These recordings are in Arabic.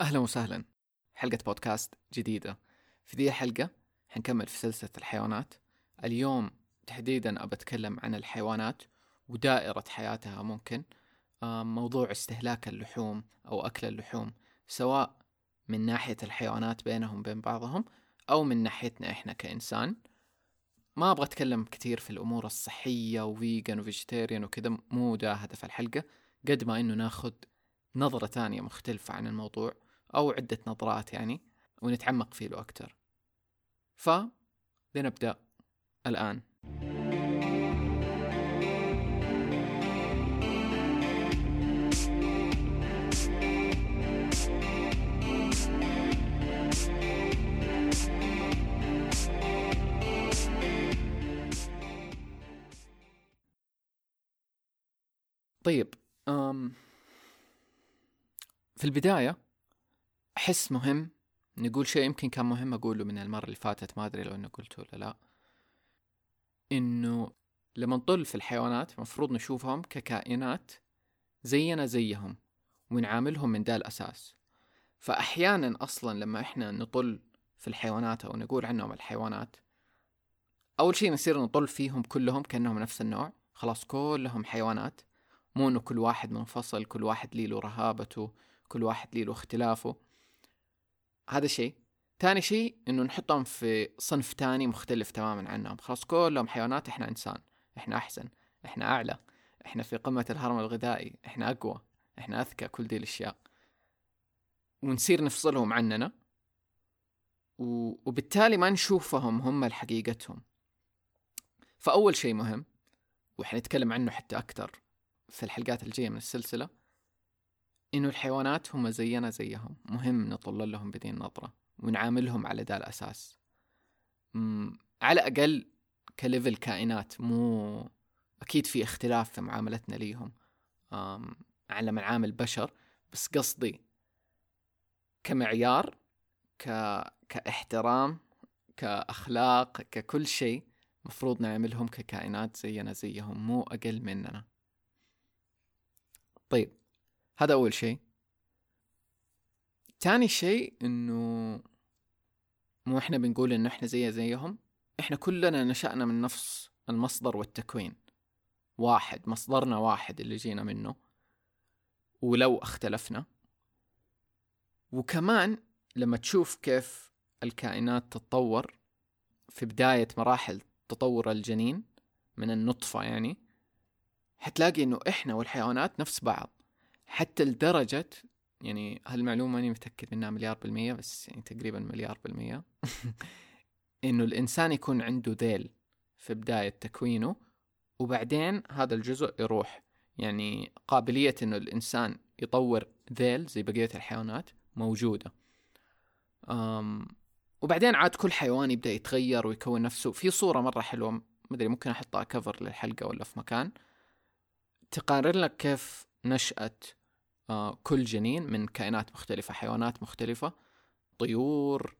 أهلا وسهلا. حلقة بودكاست جديدة. في ذي الحلقة حنكمل في سلسلة الحيوانات. اليوم تحديدا أبى أتكلم عن الحيوانات ودائرة حياتها ممكن. موضوع استهلاك اللحوم أو أكل اللحوم سواء من ناحية الحيوانات بينهم بين بعضهم أو من ناحيتنا إحنا كإنسان. ما أبغى أتكلم كثير في الأمور الصحية وفيجن وفيجيتيريان وكذا مو ده هدف الحلقة. قد ما إنه ناخذ نظرة ثانية مختلفة عن الموضوع. أو عدة نظرات يعني ونتعمق فيه له أكتر. ف لنبدأ الآن. طيب أم في البداية أحس مهم. نقول شيء يمكن كان مهم أقوله من المرة اللي فاتت ما أدري لو إنه قلته ولا لا. إنه لما نطل في الحيوانات مفروض نشوفهم ككائنات زينا زيهم ونعاملهم من ده الأساس فأحيانا أصلا لما إحنا نطل في الحيوانات أو نقول عنهم الحيوانات أول شيء نصير نطل فيهم كلهم كأنهم نفس النوع. خلاص كلهم حيوانات. مو إنه كل واحد منفصل كل واحد لي له رهابته كل واحد لي له اختلافه. هذا شيء ثاني شيء إنه نحطهم في صنف تاني مختلف تماما عنهم. خلاص كلهم حيوانات إحنا إنسان إحنا أحسن إحنا أعلى إحنا في قمة الهرم الغذائي إحنا أقوى إحنا أذكى كل دي الأشياء. ونصير نفصلهم عننا. وبالتالي ما نشوفهم هم الحقيقتهم فأول شيء مهم وحنتكلم عنه حتى أكثر في الحلقات الجاية من السلسلة إنه الحيوانات هم زينا زيهم. مهم نطل لهم بذي النظرة ونعاملهم على ذا الأساس. على أقل ك level كائنات مو أكيد في اختلاف في معاملتنا ليهم. على من عامل بشر بس قصدي كمعيار ك... كإحترام كأخلاق ككل شيء مفروض نعملهم ككائنات زينا زيهم مو أقل مننا. طيب. هذا أول شيء. تاني شيء إنه مو إحنا بنقول إنه إحنا زي زيهم. إحنا كلنا نشأنا من نفس المصدر والتكوين. واحد مصدرنا واحد اللي جينا منه. ولو اختلفنا. وكمان لما تشوف كيف الكائنات تتطور في بداية مراحل تطور الجنين من النطفة يعني حتلاقي إنه إحنا والحيوانات نفس بعض. حتى لدرجة يعني هالمعلومة ماني متأكد منها مليار بالمية بس يعني تقريبا مليار بالمية. إنه الإنسان يكون عنده ذيل في بداية تكوينه وبعدين هذا الجزء يروح. يعني قابلية إنه الإنسان يطور ذيل زي بقية الحيوانات موجودة. أم وبعدين عاد كل حيوان يبدأ يتغير ويكون نفسه. في صورة مرة حلوة مدري ممكن أحطها كفر للحلقة ولا في مكان. تقارن لك كيف نشأة آه، كل جنين من كائنات مختلفة حيوانات مختلفة طيور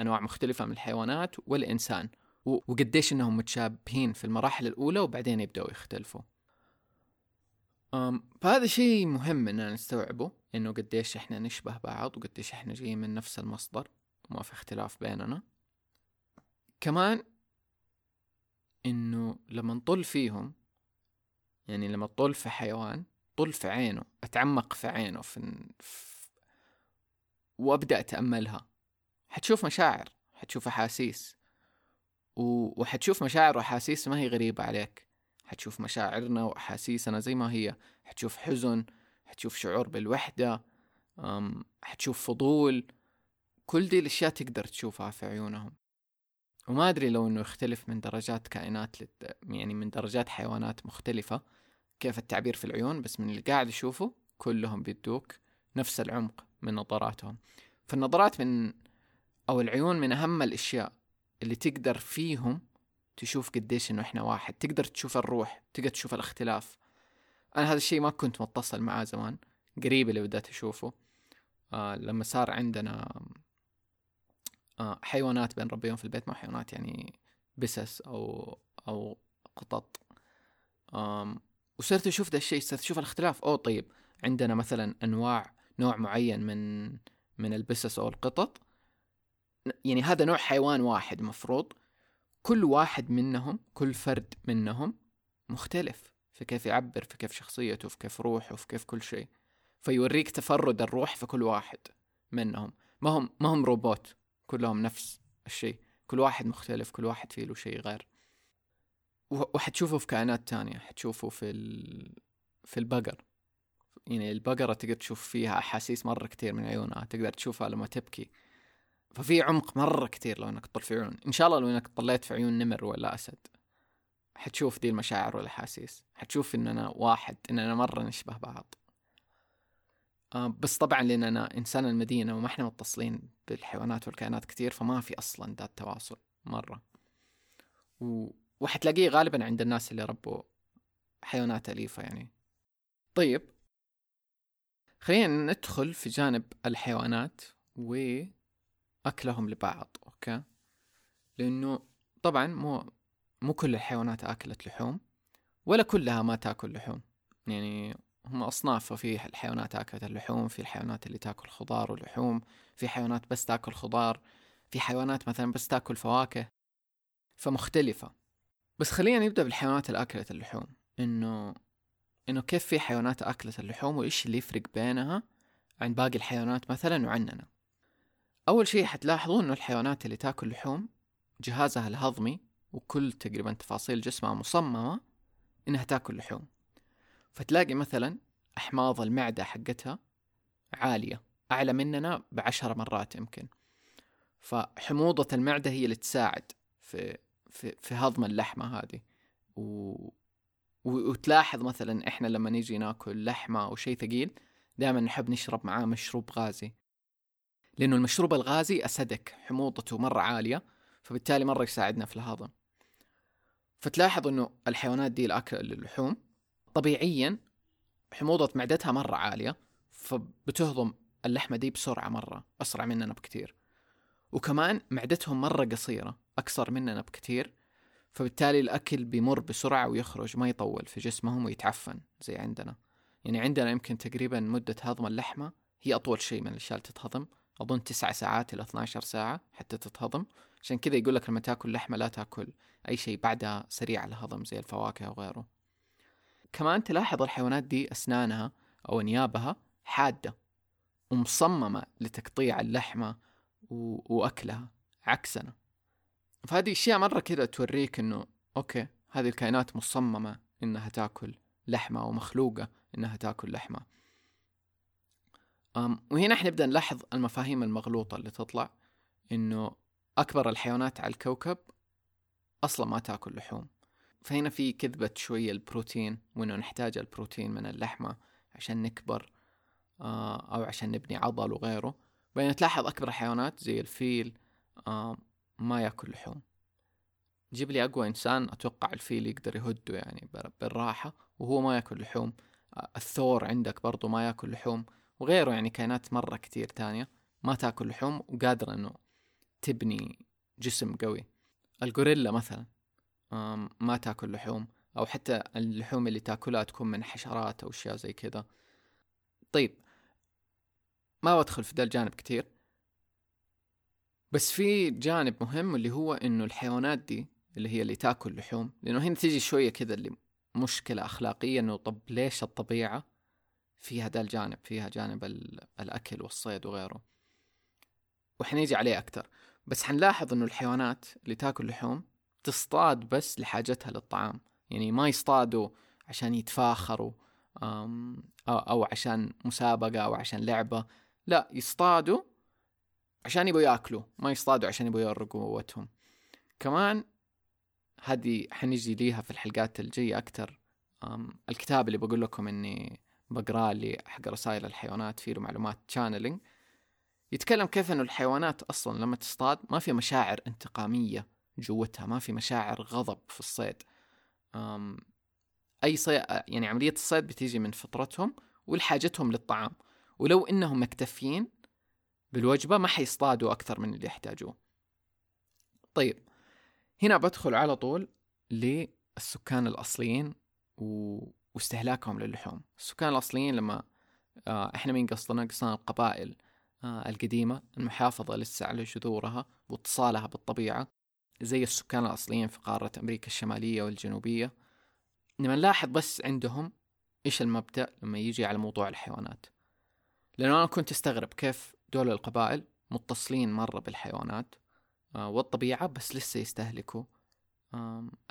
أنواع مختلفة من الحيوانات والإنسان. وقديش إنهم متشابهين في المراحل الأولى وبعدين يبدأوا يختلفوا. فهذا شيء مهم إننا نستوعبه إنه قديش إحنا نشبه بعض وقديش إحنا جايين من نفس المصدر وما في اختلاف بيننا. كمان إنه لما نطل فيهم يعني لما تطل في حيوان طل في عينه أتعمق في عينه في... في... وأبدأ أتأملها. حتشوف مشاعر حتشوف أحاسيس. و... وحتشوف مشاعر وأحاسيس ما هي غريبة عليك. حتشوف مشاعرنا وأحاسيسنا زي ما هي. حتشوف حزن حتشوف شعور بالوحدة أم... حتشوف فضول. كل دي الأشياء تقدر تشوفها في عيونهم. وما أدري لو إنه يختلف من درجات كائنات لت... يعني من درجات حيوانات مختلفة كيف التعبير في العيون بس من اللي قاعد أشوفه كلهم بيدوك نفس العمق من نظراتهم. فالنظرات من أو العيون من أهم الأشياء اللي تقدر فيهم تشوف قديش إنه إحنا واحد. تقدر تشوف الروح تقدر تشوف الاختلاف. أنا هذا الشيء ما كنت متصل معاه زمان قريب اللي بدأت أشوفه. آه لما صار عندنا آه حيوانات بنربيهم في البيت ما حيوانات يعني بسس أو أو قطط. وصرت أشوف ذا الشيء صرت أشوف الاختلاف. أوه طيب عندنا مثلا أنواع نوع معين من من البسس أو القطط. يعني هذا نوع حيوان واحد مفروض. كل واحد منهم كل فرد منهم مختلف في كيف يعبر في كيف شخصيته في كيف روحه في كيف كل شيء. فيوريك تفرد الروح في كل واحد منهم. ما هم ما هم روبوت. كلهم نفس الشيء. كل واحد مختلف كل واحد فيه له شيء غير. وحتشوفه في كائنات تانية حتشوفه في ال... في البقر. يعني البقرة تقدر تشوف فيها أحاسيس مرة كتير من عيونها تقدر تشوفها لما تبكي. ففي عمق مرة كتير لو إنك تطل في عيون. إن شاء الله لو إنك طليت في عيون نمر ولا أسد. حتشوف دي المشاعر والأحاسيس. حتشوف إننا واحد إننا مرة نشبه بعض. بس طبعا لاننا إنسان المدينة وما إحنا متصلين بالحيوانات والكائنات كتير فما في أصلا ذا التواصل مرة. و... وحتلاقيه غالبا عند الناس اللي ربوا حيوانات أليفة يعني. طيب خلينا ندخل في جانب الحيوانات وأكلهم لبعض أوكي؟ لأنه طبعا مو مو كل الحيوانات أكلت لحوم ولا كلها ما تأكل لحوم. يعني هم أصناف ففي الحيوانات أكلت اللحوم في الحيوانات اللي تاكل خضار ولحوم في حيوانات بس تاكل خضار في حيوانات مثلا بس تاكل فواكه. فمختلفة. بس خلينا نبدأ بالحيوانات اللي أكلت اللحوم. إنه إنه كيف في حيوانات أكلت اللحوم وإيش اللي يفرق بينها عن باقي الحيوانات مثلا وعننا؟ أول شيء حتلاحظوا إنه الحيوانات اللي تاكل لحوم جهازها الهضمي وكل تقريبا تفاصيل جسمها مصممة إنها تاكل لحوم. فتلاقي مثلا أحماض المعدة حقتها عالية أعلى مننا بعشر مرات يمكن. فحموضة المعدة هي اللي تساعد في في, في هضم اللحمة هذه. و... وتلاحظ مثلا إحنا لما نيجي ناكل لحمة أو شيء ثقيل دائما نحب نشرب معاه مشروب غازي. لأنه المشروب الغازي أسدك حموضته مرة عالية فبالتالي مرة يساعدنا في الهضم. فتلاحظ إنه الحيوانات دي الأكل اللحوم طبيعيا حموضة معدتها مرة عالية فبتهضم اللحمة دي بسرعة مرة أسرع مننا بكتير. وكمان معدتهم مرة قصيرة أقصر مننا بكتير فبالتالي الأكل بيمر بسرعة ويخرج ما يطول في جسمهم ويتعفن زي عندنا. يعني عندنا يمكن تقريبا مدة هضم اللحمة هي أطول شيء من الأشياء اللي تتهضم أظن تسعة ساعات إلى 12 ساعة حتى تتهضم. عشان كذا يقول لك لما تأكل لحمة لا تأكل أي شيء بعدها سريع الهضم زي الفواكه وغيره. كمان تلاحظ الحيوانات دي أسنانها أو أنيابها حادة ومصممة لتقطيع اللحمة و... وأكلها عكسنا. فهذه أشياء مرة كذا توريك إنه أوكي هذه الكائنات مصممة إنها تأكل لحمة ومخلوقة إنها تأكل لحمة. أم وهنا إحنا نبدأ نلاحظ المفاهيم المغلوطة اللي تطلع إنه أكبر الحيوانات على الكوكب أصلا ما تأكل لحوم. فهنا في كذبة شوية البروتين وإنه نحتاج البروتين من اللحمة عشان نكبر آه أو عشان نبني عضل وغيره. بينما تلاحظ أكبر الحيوانات زي الفيل آه ما يأكل لحوم. جيب لي أقوى إنسان أتوقع الفيل يقدر يهده يعني بالراحة وهو ما يأكل لحوم. آه الثور عندك برضو ما يأكل لحوم وغيره يعني كائنات مرة كتير تانية ما تأكل لحوم وقادرة إنه تبني جسم قوي. الغوريلا مثلا. ما تاكل لحوم أو حتى اللحوم اللي تاكلها تكون من حشرات أو أشياء زي كذا. طيب ما بدخل في ذا الجانب كتير. بس في جانب مهم اللي هو إنه الحيوانات دي اللي هي اللي تاكل لحوم لأنه هنا تيجي شوية كذا اللي مشكلة أخلاقية إنه طب ليش الطبيعة فيها ذا الجانب فيها جانب الأكل والصيد وغيره. وحنيجي عليه أكثر بس حنلاحظ إنه الحيوانات اللي تاكل لحوم تصطاد بس لحاجتها للطعام. يعني ما يصطادوا عشان يتفاخروا أو عشان مسابقة أو عشان لعبة. لا يصطادوا عشان يبغوا ياكلوا ما يصطادوا عشان يبغوا يورقوا قوتهم كمان هذه حنجي ليها في الحلقات الجاية أكتر. الكتاب اللي بقول لكم إني بقرأه اللي حق رسائل الحيوانات فيه معلومات تشانلينج يتكلم كيف إنه الحيوانات أصلا لما تصطاد ما في مشاعر انتقامية. جوتها ما في مشاعر غضب في الصيد. أي صيد يعني عملية الصيد بتيجي من فطرتهم ولحاجتهم للطعام. ولو إنهم مكتفين بالوجبة ما حيصطادوا أكثر من اللي يحتاجوه. طيب هنا بدخل على طول للسكان الأصليين و... واستهلاكهم للحوم. السكان الأصليين لما آه إحنا مين قصدنا؟ قصدنا القبائل آه القديمة المحافظة لسه على جذورها واتصالها بالطبيعة. زي السكان الأصليين في قارة أمريكا الشمالية والجنوبية. لما نلاحظ بس عندهم إيش المبدأ لما يجي على موضوع الحيوانات؟ لأنه أنا كنت أستغرب كيف دول القبائل متصلين مرة بالحيوانات آه والطبيعة بس لسه يستهلكوا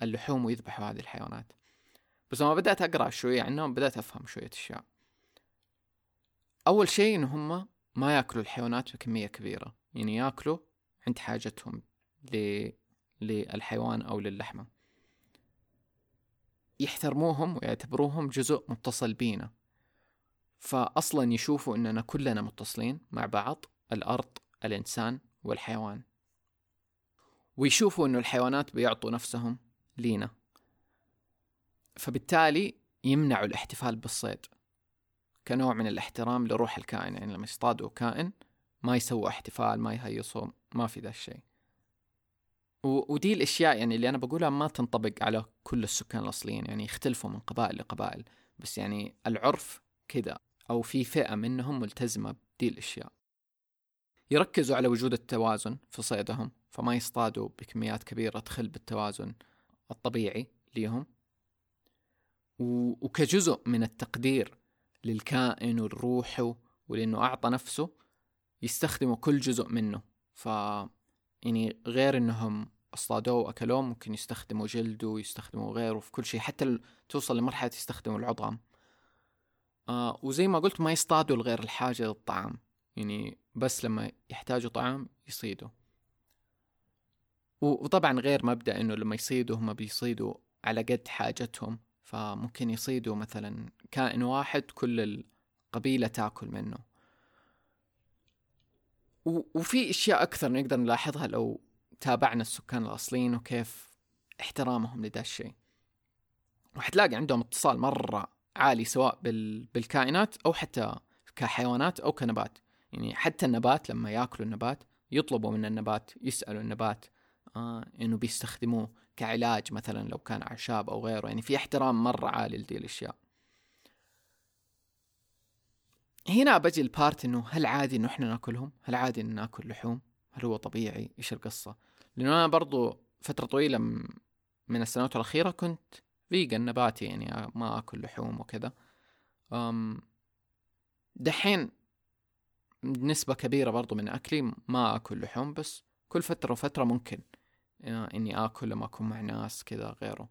اللحوم ويذبحوا هذه الحيوانات. بس لما بدأت أقرأ شوية عنهم بدأت أفهم شوية أشياء. أول شيء إن هم ما يأكلوا الحيوانات بكمية كبيرة. يعني يأكلوا عند حاجتهم. للحيوان أو للحمة يحترموهم ويعتبروهم جزء متصل بينا. فأصلا يشوفوا إننا كلنا متصلين مع بعض الأرض الإنسان والحيوان. ويشوفوا إنه الحيوانات بيعطوا نفسهم لينا. فبالتالي يمنعوا الاحتفال بالصيد. كنوع من الاحترام لروح الكائن يعني لما يصطادوا كائن ما يسووا احتفال ما يهيصوا ما في ذا الشيء. ودي الأشياء يعني اللي أنا بقولها ما تنطبق على كل السكان الأصليين يعني يختلفوا من قبائل لقبائل بس يعني العرف كذا أو في فئة منهم ملتزمة بدي الأشياء. يركزوا على وجود التوازن في صيدهم فما يصطادوا بكميات كبيرة تخل بالتوازن الطبيعي ليهم. وكجزء من التقدير للكائن ولروحه ولأنه أعطى نفسه يستخدموا كل جزء منه. ف يعني غير إنهم اصطادوه وأكلوه ممكن يستخدموا جلده ويستخدموا غيره في كل شيء حتى توصل لمرحلة يستخدموا العظام. آه وزي ما قلت ما يصطادوا لغير الحاجة للطعام يعني بس لما يحتاجوا طعام يصيدوا. وطبعا غير مبدأ إنه لما يصيدوا هم بيصيدوا على قد حاجتهم فممكن يصيدوا مثلا كائن واحد كل القبيلة تأكل منه. وفي أشياء أكثر نقدر نلاحظها لو تابعنا السكان الأصليين وكيف احترامهم لدا الشيء. وحتلاقي عندهم اتصال مرة عالي سواء بال... بالكائنات أو حتى كحيوانات أو كنبات. يعني حتى النبات لما يأكلوا النبات يطلبوا من النبات يسألوا النبات آه إنه بيستخدموه كعلاج مثلا لو كان أعشاب أو غيره. يعني في احترام مرة عالي لدي الأشياء. هنا بجي البارت إنه هل عادي إنه إحنا ناكلهم؟ هل عادي إن ناكل لحوم؟ هل هو طبيعي؟ إيش القصة؟ لأنه أنا برضو فترة طويلة من السنوات الأخيرة كنت vegan نباتي يعني ما أكل لحوم وكذا دحين نسبة كبيرة برضو من أكلي ما أكل لحوم بس كل فترة وفترة ممكن آه، إني آكل لما أكون مع ناس كذا غيره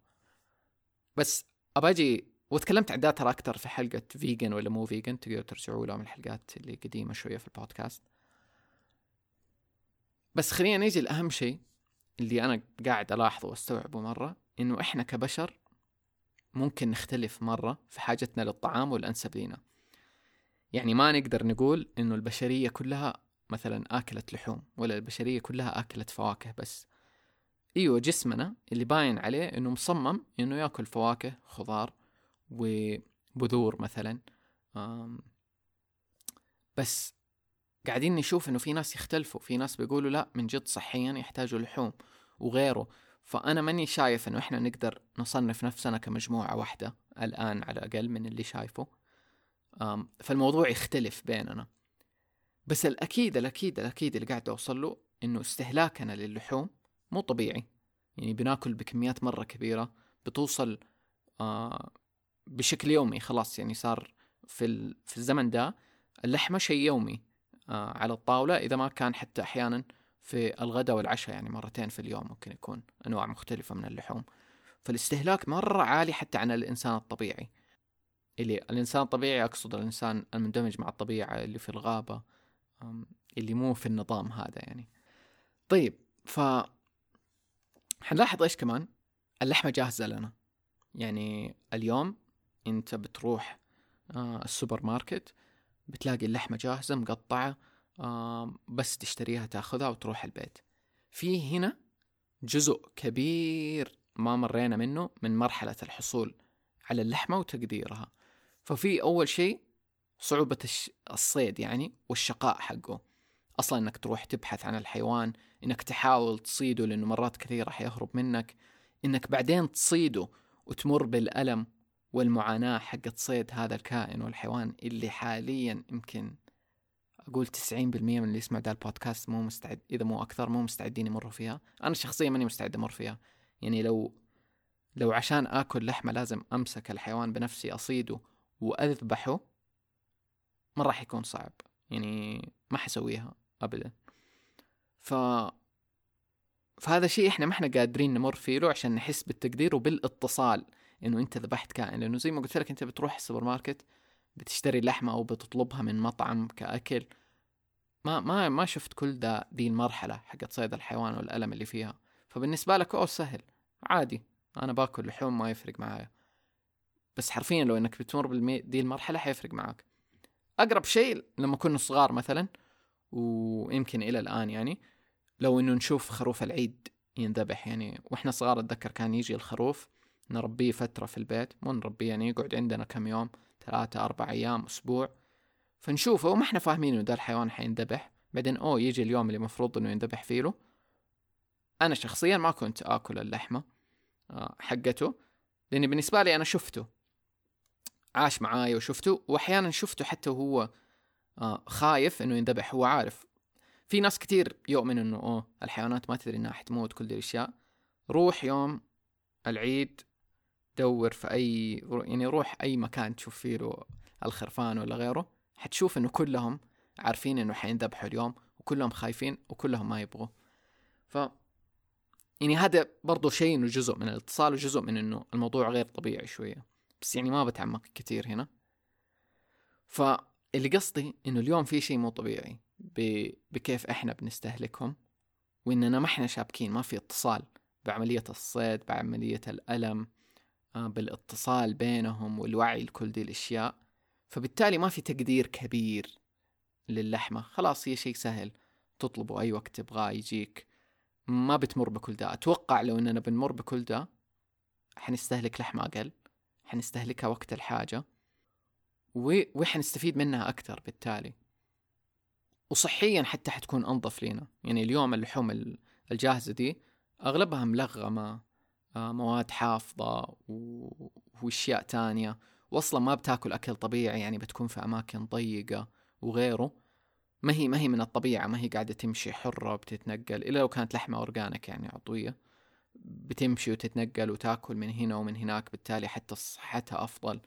بس أباجي وتكلمت عن دا أكثر في حلقة vegan ولا مو vegan تقدروا ترجعوا لها من الحلقات اللي قديمة شوية في البودكاست بس خلينا نيجي لأهم شيء اللي أنا قاعد ألاحظه وأستوعبه مرة إنه إحنا كبشر ممكن نختلف مرة في حاجتنا للطعام والأنسب لينا. يعني ما نقدر نقول إنه البشرية كلها مثلا آكلت لحوم ولا البشرية كلها آكلت فواكه بس. إيوه جسمنا اللي باين عليه إنه مصمم إنه يأكل فواكه خضار وبذور مثلا. بس قاعدين نشوف إنه في ناس يختلفوا. في ناس بيقولوا لا من جد صحيا يحتاجوا لحوم وغيره. فأنا ماني شايف إنه إحنا نقدر نصنف نفسنا كمجموعة واحدة الآن على الأقل من اللي شايفه. فالموضوع يختلف بيننا. بس الأكيد الأكيد الأكيد اللي قاعد أوصل له إنه استهلاكنا للحوم مو طبيعي. يعني بناكل بكميات مرة كبيرة بتوصل آه بشكل يومي خلاص يعني صار في في الزمن ده اللحمة شيء يومي آه على الطاولة إذا ما كان حتى أحيانا في الغداء والعشاء يعني مرتين في اليوم ممكن يكون أنواع مختلفة من اللحوم. فالاستهلاك مرة عالي حتى عن الإنسان الطبيعي. اللي الإنسان الطبيعي أقصد الإنسان المندمج مع الطبيعة اللي في الغابة اللي مو في النظام هذا يعني. طيب ف حنلاحظ إيش كمان؟ اللحمة جاهزة لنا. يعني اليوم انت بتروح آه السوبر ماركت بتلاقي اللحمة جاهزة مقطعة آه بس تشتريها تاخذها وتروح البيت. في هنا جزء كبير ما مرينا منه من مرحلة الحصول على اللحمة وتقديرها. ففي أول شيء صعوبة الصيد يعني والشقاء حقه. أصلا إنك تروح تبحث عن الحيوان إنك تحاول تصيده لأنه مرات كثيرة حيهرب منك إنك بعدين تصيده وتمر بالألم والمعاناة حقت صيد هذا الكائن والحيوان اللي حاليا يمكن أقول 90% من اللي يسمع ذا البودكاست مو مستعد إذا مو أكثر مو مستعدين يمروا فيها. أنا شخصيا ماني مستعد أمر فيها. يعني لو لو عشان آكل لحمة لازم أمسك الحيوان بنفسي أصيده وأذبحه ما راح يكون صعب. يعني ما حسويها أبدا. ف فهذا شيء إحنا ما إحنا قادرين نمر فيه له عشان نحس بالتقدير وبالاتصال. إنه أنت ذبحت كائن لأنه زي ما قلت لك أنت بتروح السوبر ماركت بتشتري لحمة أو بتطلبها من مطعم كأكل. ما ما ما شفت كل ده دي المرحلة حقت صيد الحيوان والألم اللي فيها. فبالنسبة لك أوه سهل. عادي. أنا باكل لحوم ما يفرق معايا. بس حرفيا لو إنك بتمر بدي المرحلة حيفرق معاك. أقرب شيء لما كنا صغار مثلا ويمكن إلى الآن يعني لو إنه نشوف خروف العيد ينذبح. يعني وإحنا صغار أتذكر كان يجي الخروف نربيه فترة في البيت مو نربيه يعني يقعد عندنا كم يوم ثلاثة أربع أيام أسبوع. فنشوفه وما إحنا فاهمين إنه ده الحيوان حينذبح. بعدين أوه يجي اليوم اللي مفروض إنه ينذبح فيه له. أنا شخصيا ما كنت آكل اللحمة آه، حقته لأني بالنسبة لي أنا شفته. عاش معاي وشفته وأحيانا شفته حتى وهو آه، خايف إنه ينذبح. هو عارف. في ناس كتير يؤمن إنه أوه الحيوانات ما تدري إنها حتموت كل دي الأشياء. روح يوم العيد دور في أي يعني روح أي مكان تشوف فيه له الخرفان ولا غيره حتشوف إنه كلهم عارفين إنه حينذبحوا اليوم وكلهم خايفين وكلهم ما يبغوا. ف يعني هذا برضو شيء إنه جزء من الاتصال وجزء من إنه الموضوع غير طبيعي شوية. بس يعني ما بتعمق كثير هنا. فاللي قصدي إنه اليوم في شيء مو طبيعي ب... بكيف إحنا بنستهلكهم وإننا ما إحنا شابكين ما في اتصال بعملية الصيد بعملية الألم. بالاتصال بينهم والوعي لكل دي الأشياء. فبالتالي ما في تقدير كبير للحمة. خلاص هي شيء سهل. تطلبه أي وقت تبغاه يجيك. ما بتمر بكل ده. أتوقع لو أننا بنمر بكل ده حنستهلك لحمة أقل حنستهلكها وقت الحاجة و... وحنستفيد منها أكثر بالتالي. وصحيا حتى حتكون أنظف لينا. يعني اليوم اللحوم الجاهزة دي أغلبها ملغمة. آه، مواد حافظة وأشياء تانية. واصلا ما بتاكل أكل طبيعي يعني بتكون في أماكن ضيقة وغيره. ما هي ما هي من الطبيعة ما هي قاعدة تمشي حرة بتتنقل. إلا لو كانت لحمة أورجانيك يعني عضوية بتمشي وتتنقل وتاكل من هنا ومن هناك بالتالي حتى صحتها أفضل.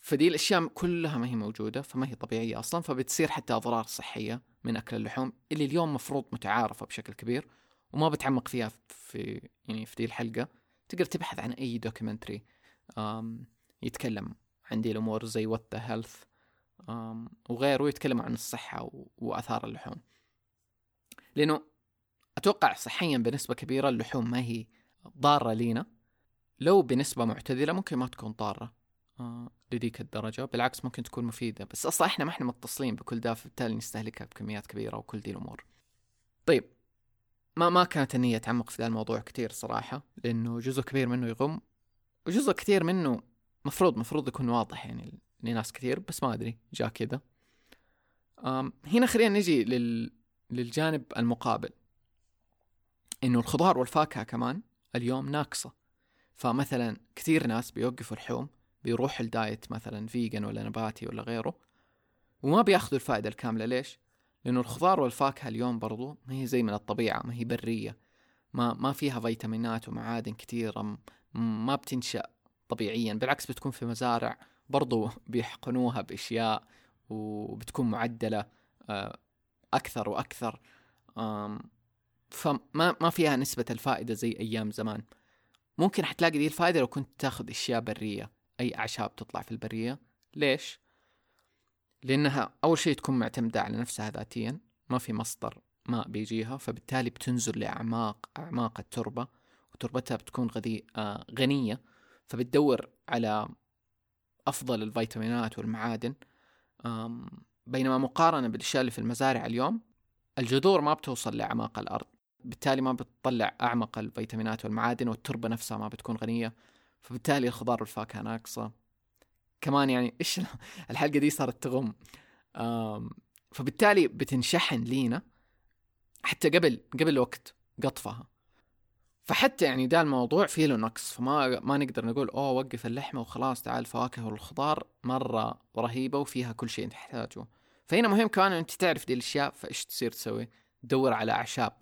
فدي الأشياء كلها ما هي موجودة فما هي طبيعية أصلا. فبتصير حتى أضرار صحية من أكل اللحوم اللي اليوم مفروض متعارفة بشكل كبير. وما بتعمق فيها في يعني في دي الحلقة. تقدر تبحث عن أي documentary يتكلم عن دي الأمور زي What the Health وغيره يتكلم عن الصحة وآثار اللحوم. لأنه أتوقع صحيا بنسبة كبيرة اللحوم ما هي ضارة لينا. لو بنسبة معتدلة ممكن ما تكون ضارة آه لذيك الدرجة. بالعكس ممكن تكون مفيدة. بس أصلا إحنا ما إحنا متصلين بكل ده فبالتالي نستهلكها بكميات كبيرة وكل دي الأمور. طيب ما ما كانت النية أتعمق في ذا الموضوع كثير صراحة لأنه جزء كبير منه يغم وجزء كثير منه مفروض مفروض يكون واضح يعني لناس كثير بس ما أدري جاء كذا. هنا خلينا نجي لل... للجانب المقابل. إنه الخضار والفاكهة كمان اليوم ناقصة. فمثلا كثير ناس بيوقفوا اللحوم بيروحوا ال diet مثلا vegan ولا نباتي ولا غيره وما بيأخذوا الفائدة الكاملة. ليش؟ لأنه الخضار والفاكهة اليوم برضو ما هي زي من الطبيعة ما هي برية. ما ما فيها فيتامينات ومعادن كثيرة ما بتنشأ طبيعيا بالعكس بتكون في مزارع برضو بيحقنوها بأشياء وبتكون معدلة آه، أكثر وأكثر. فما ما فيها نسبة الفائدة زي أيام زمان. ممكن حتلاقي دي الفائدة لو كنت تاخذ أشياء برية أي أعشاب تطلع في البرية. ليش؟ لأنها أول شيء تكون معتمدة على نفسها ذاتيا ما في مصدر ماء بيجيها فبالتالي بتنزل لأعماق أعماق التربة وتربتها بتكون غذي آه غنية فبتدور على أفضل الفيتامينات والمعادن. بينما مقارنة بالأشياء اللي في المزارع اليوم الجذور ما بتوصل لأعماق الأرض بالتالي ما بتطلع أعمق الفيتامينات والمعادن والتربة نفسها ما بتكون غنية فبالتالي الخضار والفاكهة ناقصة. كمان يعني إيش الحلقة دي صارت تغم. فبالتالي بتنشحن لينا حتى قبل قبل وقت قطفها. فحتى يعني ده الموضوع فيه له نقص. فما ما نقدر نقول أوه وقف اللحمة وخلاص تعال الفواكه والخضار مرة رهيبة وفيها كل شيء تحتاجه. فهنا مهم كمان إنت تعرف دي الأشياء فإيش تصير تسوي؟ تدور على أعشاب.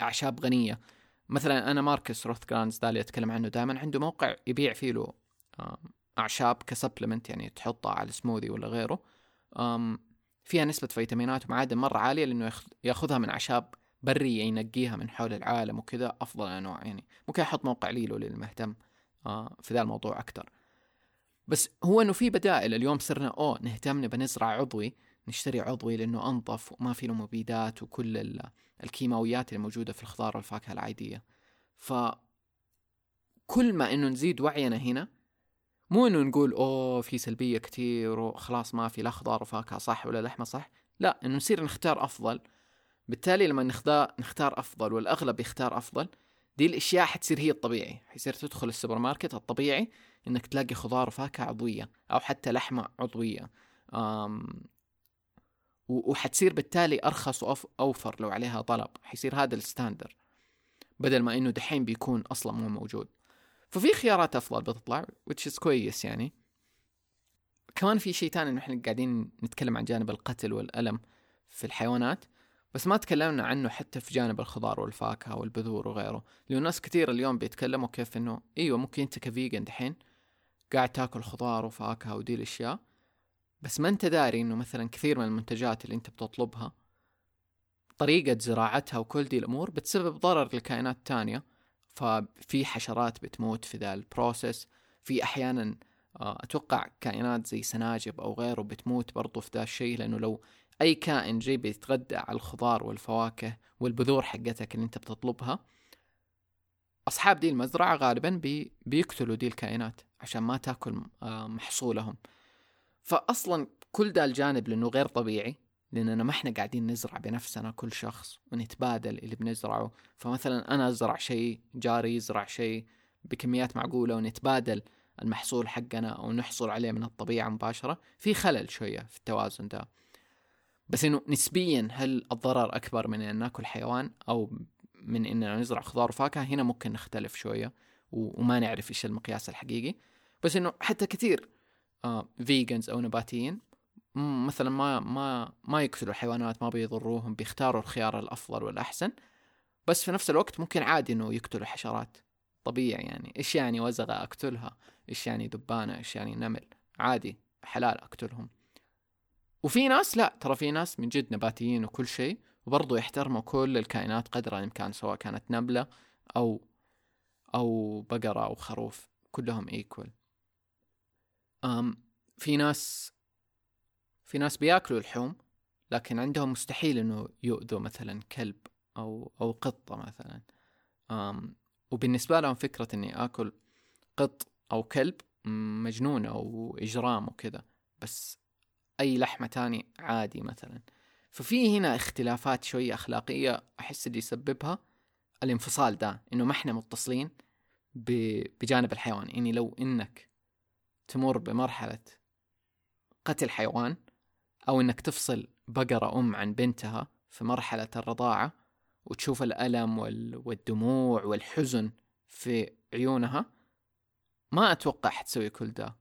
أعشاب غنية. مثلا أنا ماركس روثكرانز ده اللي أتكلم عنه دائما عنده موقع يبيع فيه له أعشاب ك supplement يعني تحطها على سموذي ولا غيره فيها نسبة فيتامينات ومعادن مرة عالية لأنه يأخذها من أعشاب برية ينقيها من حول العالم وكذا أفضل أنواع يعني. ممكن أحط موقع ليلو للمهتم آه، في ذا الموضوع أكثر بس هو إنه في بدائل اليوم صرنا أوه نهتم نبى نزرع عضوي نشتري عضوي لأنه أنظف وما في له مبيدات وكل الكيماويات اللي موجودة في الخضار والفاكهة العادية. ف كل ما إنه نزيد وعينا هنا مو إنه نقول أوه في سلبية كثير وخلاص ما في لا خضار وفاكهة صح ولا لحمة صح لا إنه نصير نختار أفضل. بالتالي لما نختار نختار أفضل والأغلب يختار أفضل دي الأشياء حتصير هي الطبيعي. حيصير تدخل السوبر ماركت الطبيعي إنك تلاقي خضار وفاكهة عضوية أو حتى لحمة عضوية. أم وحتصير بالتالي أرخص واوفر لو عليها طلب. حيصير هذا ال standard بدل ما إنه دحين بيكون أصلا مو موجود. ففي خيارات أفضل بتطلع is كويس يعني. كمان في شيء ثاني إحنا قاعدين نتكلم عن جانب القتل والألم في الحيوانات بس ما تكلمنا عنه حتى في جانب الخضار والفاكهة والبذور وغيره لأنه ناس كثير اليوم بيتكلموا كيف إنه إيوه ممكن أنت ك vegan دحين قاعد تاكل خضار وفاكهة ودي الأشياء بس ما أنت داري إنه مثلا كثير من المنتجات اللي أنت بتطلبها طريقة زراعتها وكل دي الأمور بتسبب ضرر لكائنات تانية ففي حشرات بتموت في ذا ال process. في أحيانا آه، أتوقع كائنات زي سناجب أو غيره بتموت برضو في ذا الشيء لأنه لو أي كائن جاي بيتغدى على الخضار والفواكه والبذور حقتك اللي أنت بتطلبها أصحاب دي المزرعة غالبا بي بيقتلوا دي الكائنات عشان ما تاكل آه، محصولهم. فأصلا كل ده الجانب لأنه غير طبيعي. لأننا ما إحنا قاعدين نزرع بنفسنا كل شخص ونتبادل اللي بنزرعه. فمثلا أنا أزرع شيء جاري يزرع شيء بكميات معقولة ونتبادل المحصول حقنا أو نحصل عليه من الطبيعة مباشرة في خلل شوية في التوازن ده. بس إنه نسبيا هل الضرر أكبر من أن ناكل حيوان أو من إننا نزرع خضار وفاكهة؟ هنا ممكن نختلف شوية وما نعرف إيش المقياس الحقيقي. بس إنه حتى كثير آه فيجنز أو نباتيين مثلا ما ما ما يقتلوا الحيوانات ما بيضروهم بيختاروا الخيار الأفضل والأحسن. بس في نفس الوقت ممكن عادي إنه يقتلوا حشرات. طبيعي يعني. إيش يعني وزغة أقتلها؟ إيش يعني دبانة؟ إيش يعني نمل؟ عادي حلال أقتلهم. وفي ناس لا ترى في ناس من جد نباتيين وكل شيء وبرضو يحترموا كل الكائنات قدر الامكان سواء كانت نملة أو أو بقرة أو خروف كلهم ايكول أم في ناس في ناس بياكلوا اللحوم لكن عندهم مستحيل إنه يؤذوا مثلا كلب أو أو قطة مثلا. أم وبالنسبة لهم فكرة إني آكل قط أو كلب مجنونه أو إجرام وكذا بس أي لحمة تاني عادي مثلا. ففي هنا اختلافات شوية أخلاقية أحس اللي يسببها الانفصال ده إنه ما إحنا متصلين بجانب الحيوان. يعني لو إنك تمر بمرحلة قتل حيوان أو إنك تفصل بقرة أم عن بنتها في مرحلة الرضاعة وتشوف الألم والدموع والحزن في عيونها ما أتوقع حتسوي كل ده.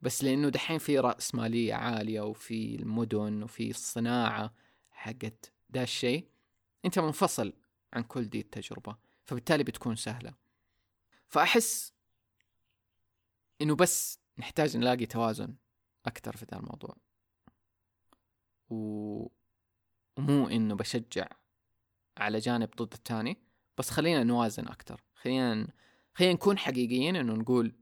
بس لأنه دحين في رأس مالية عالية وفي المدن وفي الصناعة حقت ده الشيء. أنت منفصل عن كل دي التجربة فبالتالي بتكون سهلة. فأحس إنه بس نحتاج نلاقي توازن أكثر في ذا الموضوع. ومو إنه بشجع على جانب ضد الثاني بس خلينا نوازن أكثر خلينا خلينا نكون حقيقيين إنه نقول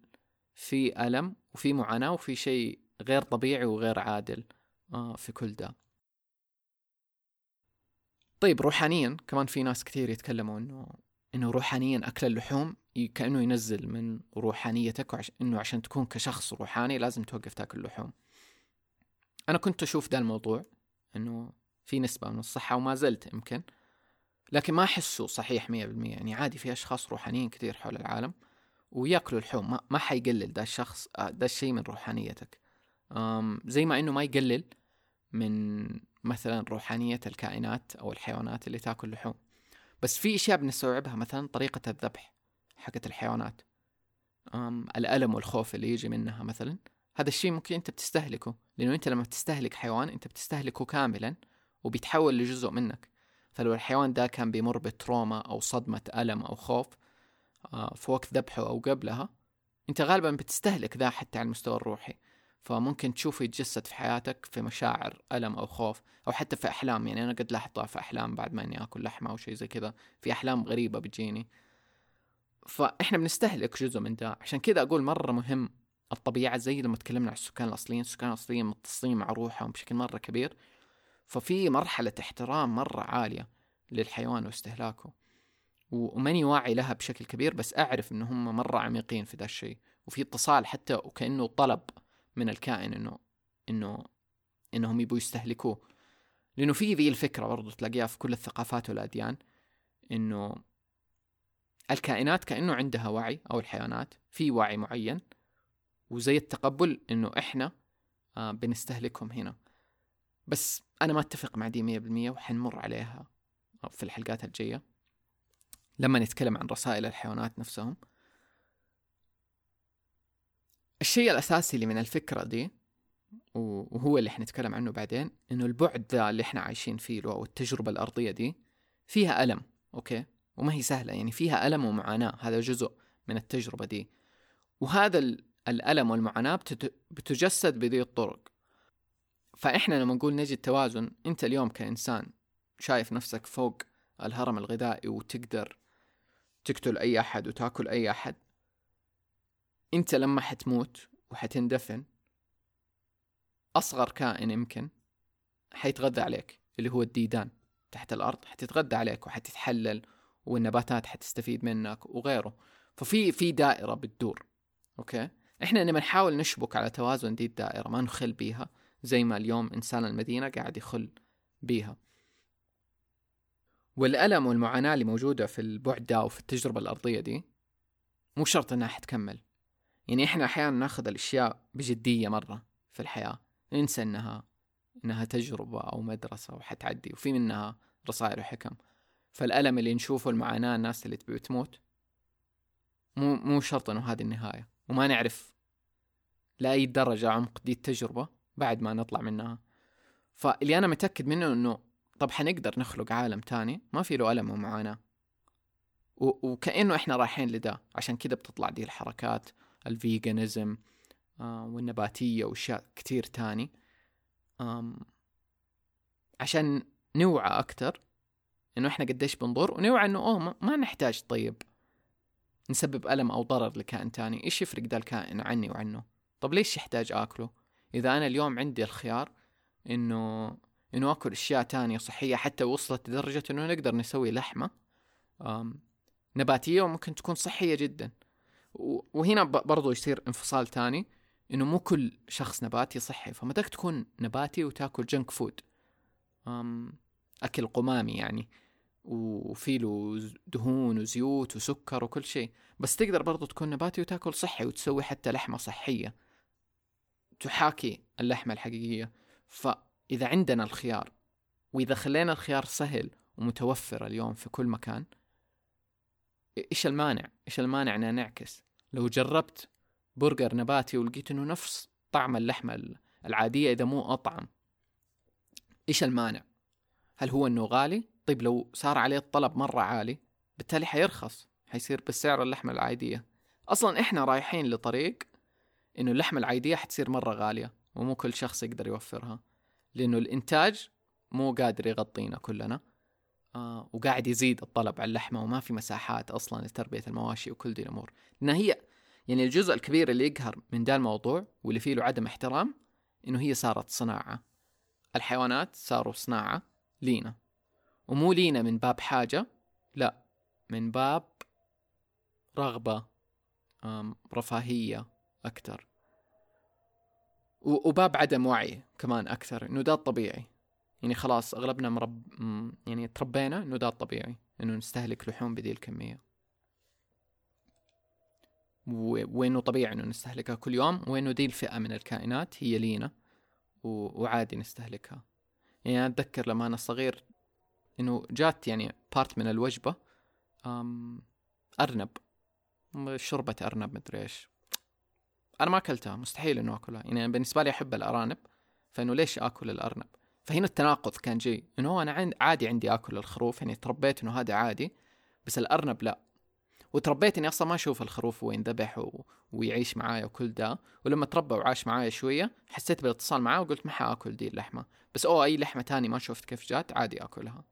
في ألم وفي معاناة وفي شيء غير طبيعي وغير عادل آه في كل ده. طيب روحانيا كمان في ناس كثير يتكلموا إنه إنه روحانيا أكل اللحوم كأنه ينزل من روحانيتك وعش... إنه عشان تكون كشخص روحاني لازم توقف تاكل لحوم. أنا كنت أشوف ده الموضوع. إنه في نسبة من الصحة وما زلت يمكن. لكن ما أحسه صحيح مية بالمية. يعني عادي في أشخاص روحانيين كثير حول العالم ويأكلوا اللحوم ما, ما حيقلل ده الشخص آه، ده الشيء من روحانيتك. زي ما إنه ما يقلل من مثلا روحانية الكائنات أو الحيوانات اللي تأكل لحوم. بس في أشياء بنستوعبها مثلا طريقة الذبح حقت الحيوانات. أم الألم والخوف اللي يجي منها مثلا. هذا الشيء ممكن أنت بتستهلكه لأنه أنت لما بتستهلك حيوان أنت بتستهلكه كاملا وبيتحول لجزء منك. فلو الحيوان ده كان بيمر بتروما أو صدمة ألم أو خوف آه، في وقت ذبحه أو قبلها أنت غالبا بتستهلك ذا حتى على المستوى الروحي. فممكن تشوفه يتجسد في حياتك في مشاعر ألم أو خوف أو حتى في أحلام. يعني أنا قد لاحظتها في أحلام بعد ما إني آكل لحمة أو شيء زي كذا في أحلام غريبة بتجيني. فإحنا بنستهلك جزء من ده. عشان كذا أقول مرة مهم الطبيعة زي لما تكلمنا عن السكان الأصليين السكان الأصليين متصلين مع روحهم بشكل مرة كبير. ففي مرحلة احترام مرة عالية للحيوان واستهلاكه. وماني واعي لها بشكل كبير بس أعرف إن هم مرة عميقين في ذا الشيء. وفي اتصال حتى وكأنه طلب من الكائن إنه إنه إنهم يبوا يستهلكوه. لأنه في ذي الفكرة برضو تلاقيها في كل الثقافات والأديان إنه الكائنات كأنه عندها وعي أو الحيوانات في وعي معين وزي التقبل إنه إحنا آه بنستهلكهم هنا. بس أنا ما أتفق مع دي مية بالمية وحنمر عليها في الحلقات الجاية. لما نتكلم عن رسائل الحيوانات نفسهم. الشيء الأساسي اللي من الفكرة دي وهو اللي حنتكلم عنه بعدين إنه البعد ذا اللي إحنا عايشين فيه أو التجربة الأرضية دي فيها ألم أوكي؟ وما هي سهلة يعني فيها ألم ومعاناة هذا جزء من التجربة دي. وهذا الألم والمعاناة بتجسد بذي الطرق. فإحنا لما نقول نجد توازن أنت اليوم كإنسان شايف نفسك فوق الهرم الغذائي وتقدر تقتل أي أحد وتأكل أي أحد. أنت لما حتموت وحتندفن أصغر كائن يمكن حيتغذى عليك اللي هو الديدان تحت الأرض حتتغذى عليك وحتتحلل والنباتات حتستفيد منك وغيره. ففي في دائرة بتدور أوكي؟ إحنا لما نحاول نشبك على توازن دي الدائرة ما نخل بيها زي ما اليوم إنسان المدينة قاعد يخل بيها. والألم والمعاناة اللي موجودة في البعد ده وفي التجربة الأرضية دي مو شرط إنها حتكمل. يعني إحنا أحيانا ناخذ الأشياء بجدية مرة في الحياة ننسى إنها إنها تجربة أو مدرسة وحتعدي وفي منها رسائل وحكم. فالألم اللي نشوفه المعاناة الناس اللي تبي تموت مو مو شرط إنه هذه النهاية. وما نعرف لأي درجة عمق دي التجربة بعد ما نطلع منها. فاللي أنا متأكد منه إنه طب حنقدر نخلق عالم تاني؟ ما في له ألم ومعاناة. وكأنه إحنا رايحين لده. عشان كده بتطلع دي الحركات ال veganism آه والنباتية وأشياء كتير تاني. عشان نوعى أكتر إنه إحنا قديش بنضر ونوعى إنه أوه ما نحتاج طيب. نسبب ألم أو ضرر لكائن تاني. إيش يفرق ذا الكائن عني وعنه؟ طب ليش يحتاج آكله؟ إذا أنا اليوم عندي الخيار إنه إنه آكل أشياء تانية صحية حتى وصلت لدرجة إنه نقدر نسوي لحمة نباتية وممكن تكون صحية جدا. وهنا برضو يصير انفصال تاني إنه مو كل شخص نباتي صحي فما تكون نباتي وتاكل جنك فود أم أكل قمامي يعني. وفي له دهون وزيوت وسكر وكل شيء. بس تقدر برضو تكون نباتي وتاكل صحي وتسوي حتى لحمة صحية. تحاكي اللحمة الحقيقية. فإذا عندنا الخيار وإذا خلينا الخيار سهل ومتوفر اليوم في كل مكان إيش المانع؟ إيش المانع ان نعكس لو جربت برجر نباتي ولقيت إنه نفس طعم اللحمة العادية إذا مو أطعم إيش المانع؟ هل هو إنه غالي؟ طيب لو صار عليه الطلب مرة عالي بالتالي حيرخص حيصير بسعر اللحمة العادية. أصلا إحنا رايحين لطريق إنه اللحمة العادية حتصير مرة غالية ومو كل شخص يقدر يوفرها لأنه الإنتاج مو قادر يغطينا كلنا آه وقاعد يزيد الطلب على اللحمة وما في مساحات أصلا لتربية المواشي وكل دي الأمور. لأنها هي يعني الجزء الكبير اللي يقهر من دا الموضوع واللي فيه له عدم احترام إنه هي صارت صناعة. الحيوانات صاروا صناعة لينا. ومو لينا من باب حاجة لا من باب رغبة رفاهية أكثر. وباب عدم وعي كمان أكثر إنه ده الطبيعي. يعني خلاص أغلبنا مرب يعني تربينا إنه ده الطبيعي إنه نستهلك لحوم بذي الكمية. وإنه طبيعي إنه نستهلكها كل يوم وإنه دي الفئة من الكائنات هي لينا وعادي نستهلكها. يعني أنا أتذكر لما أنا صغير إنه جات يعني بارت من الوجبة أم أرنب شوربة أرنب مدري إيش. أنا ما أكلتها مستحيل إنه أكلها. يعني بالنسبة لي أحب الأرانب فإنه ليش آكل الأرنب؟ فهنا التناقض كان جاي. إنه أنا عادي عندي آكل الخروف يعني تربيت إنه هذا عادي بس الأرنب لا. وتربيت إني أصلا ما أشوف الخروف وين ذبح و... ويعيش معايا وكل ده. ولما تربى وعاش معايا شوية حسيت بالاتصال معاه وقلت ما حأكل دي اللحمة. بس أو أي لحمة تاني ما شفت كيف جات عادي أكلها.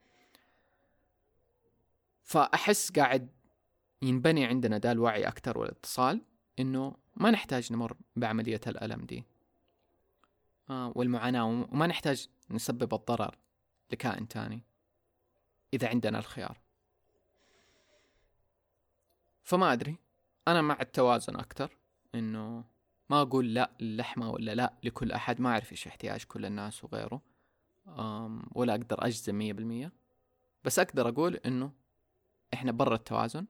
فأحس قاعد ينبني عندنا ده الوعي أكثر والاتصال إنه ما نحتاج نمر بعملية الالم دي آه والمعاناة وما نحتاج نسبب الضرر لكائن تاني إذا عندنا الخيار. فما أدري أنا مع التوازن أكثر إنه ما أقول لا اللحمه ولا لا لكل أحد ما أعرف إيش احتياج كل الناس وغيره ولا أقدر أجزم مية بالمية بس أقدر أقول إنه إحنا برا التوازن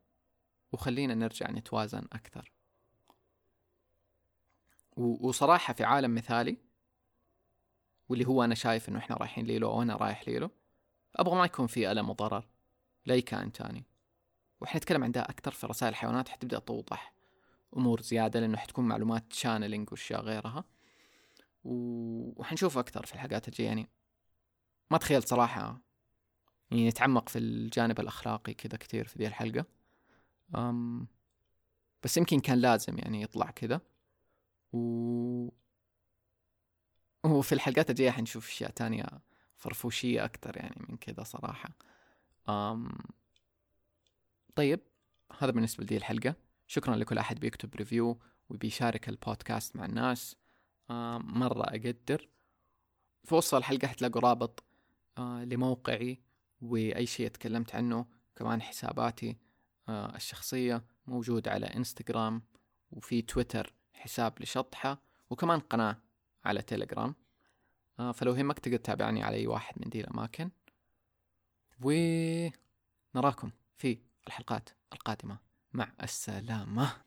وخلينا نرجع نتوازن أكثر. وصراحة في عالم مثالي واللي هو أنا شايف إنه إحنا رايحين ليله أو أنا رايح ليله أبغى ما يكون في ألم وضرر لأي كائن تاني. وإحنا نتكلم عن ده أكثر في رسائل الحيوانات حتبدا توضح أمور زيادة لأنه حتكون معلومات شانلينج وأشياء غيرها. وحنشوف أكثر في الحلقات الجاية يعني. ما تخيلت صراحة يعني نتعمق في الجانب الأخلاقي كذا كثير في ذي الحلقة. أم بس يمكن كان لازم يعني يطلع كذا. و وفي الحلقات الجاية حنشوف أشياء تانية فرفوشية أكثر يعني من كذا صراحة. أم طيب هذا بالنسبة لدي الحلقة. شكرا لكل أحد بيكتب review وبيشارك البودكاست مع الناس. مرة أقدر. في وصف الحلقة حتلاقوا رابط آه لموقعي. وأي شيء تكلمت عنه كمان حساباتي آه الشخصية موجود على إنستغرام وفي تويتر حساب لشطحة وكمان قناة على تيليجرام. آه فلو يهمك تقدر تتابعني على أي واحد من دي الأماكن. ونراكم في الحلقات القادمة. مع السلامة.